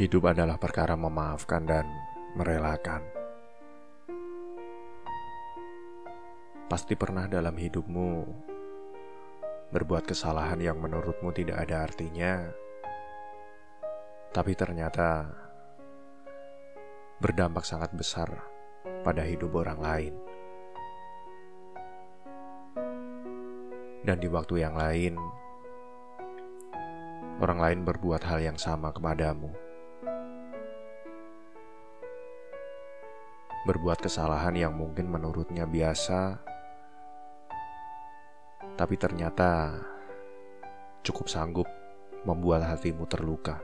Hidup adalah perkara memaafkan dan merelakan. Pasti pernah dalam hidupmu berbuat kesalahan yang menurutmu tidak ada artinya, tapi ternyata berdampak sangat besar pada hidup orang lain. Dan di waktu yang lain, orang lain berbuat hal yang sama kepadamu. Berbuat kesalahan yang mungkin menurutnya biasa, tapi ternyata cukup sanggup membuat hatimu terluka.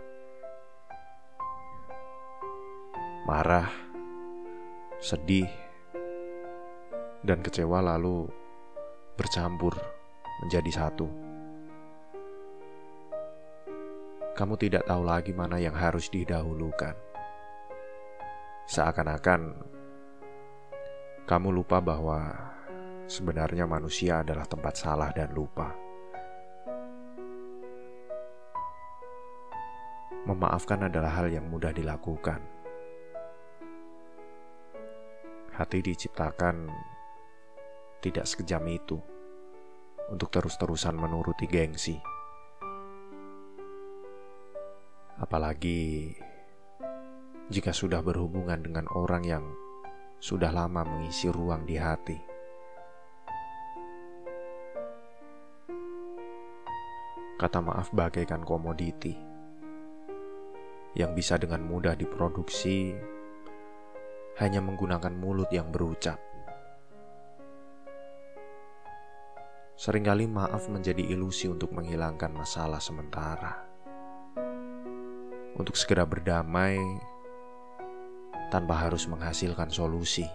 Marah, sedih, dan kecewa lalu bercampur menjadi satu. Kamu tidak tahu lagi mana yang harus didahulukan. Seakan-akan kamu lupa bahwa sebenarnya manusia adalah tempat salah dan lupa. Memaafkan adalah hal yang mudah dilakukan. Hati diciptakan tidak sekejam itu untuk terus-terusan menuruti gengsi. Apalagi jika sudah berhubungan dengan orang yang sudah lama mengisi ruang di hati. Kata maaf bagaikan komoditi yang bisa dengan mudah diproduksi hanya menggunakan mulut yang berucap. Seringkali maaf menjadi ilusi untuk menghilangkan masalah sementara. Untuk segera berdamai tanpa harus menghasilkan solusi.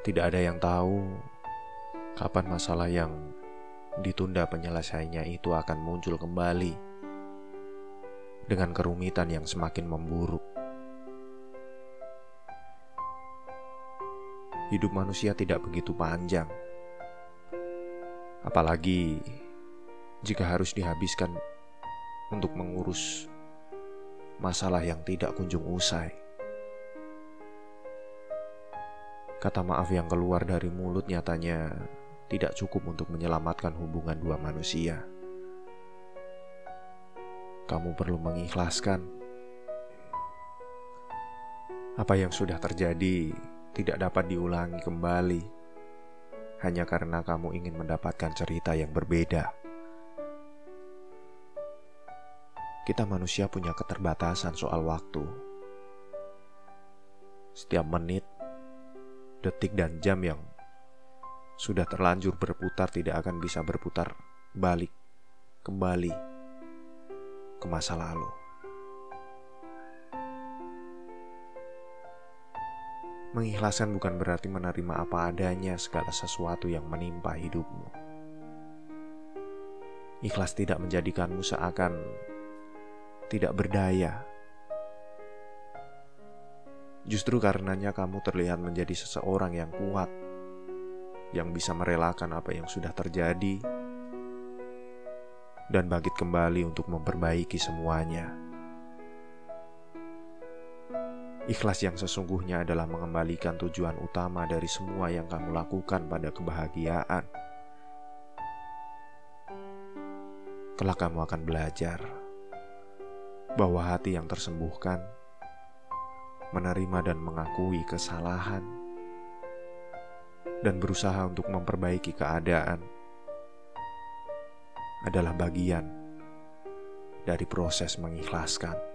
Tidak ada yang tahu kapan masalah yang ditunda penyelesaiannya itu akan muncul kembali dengan kerumitan yang semakin memburuk. hidup manusia tidak begitu panjang. Apalagi jika harus dihabiskan untuk mengurus masalah yang tidak kunjung usai. Kata maaf yang keluar dari mulut nyatanya tidak cukup untuk menyelamatkan hubungan dua manusia. Kamu perlu mengikhlaskan apa yang sudah terjadi tidak dapat diulangi kembali hanya karena kamu ingin mendapatkan cerita yang berbeda. Kita manusia punya keterbatasan soal waktu. Setiap menit, detik, dan jam yang sudah terlanjur berputar tidak akan bisa berputar balik kembali ke masa lalu. Mengikhlaskan bukan berarti menerima apa adanya segala sesuatu yang menimpa hidupmu. Ikhlas tidak menjadikanmu seakan tidak berdaya. Justru karenanya kamu terlihat menjadi seseorang yang kuat, yang bisa merelakan apa yang sudah terjadi, dan bangkit kembali untuk memperbaiki semuanya. Ikhlas yang sesungguhnya adalah mengembalikan tujuan utama dari semua yang kamu lakukan pada kebahagiaan. Kelak kamu akan belajar bahwa hati yang tersembuhkan menerima dan mengakui kesalahan dan berusaha untuk memperbaiki keadaan adalah bagian dari proses mengikhlaskan.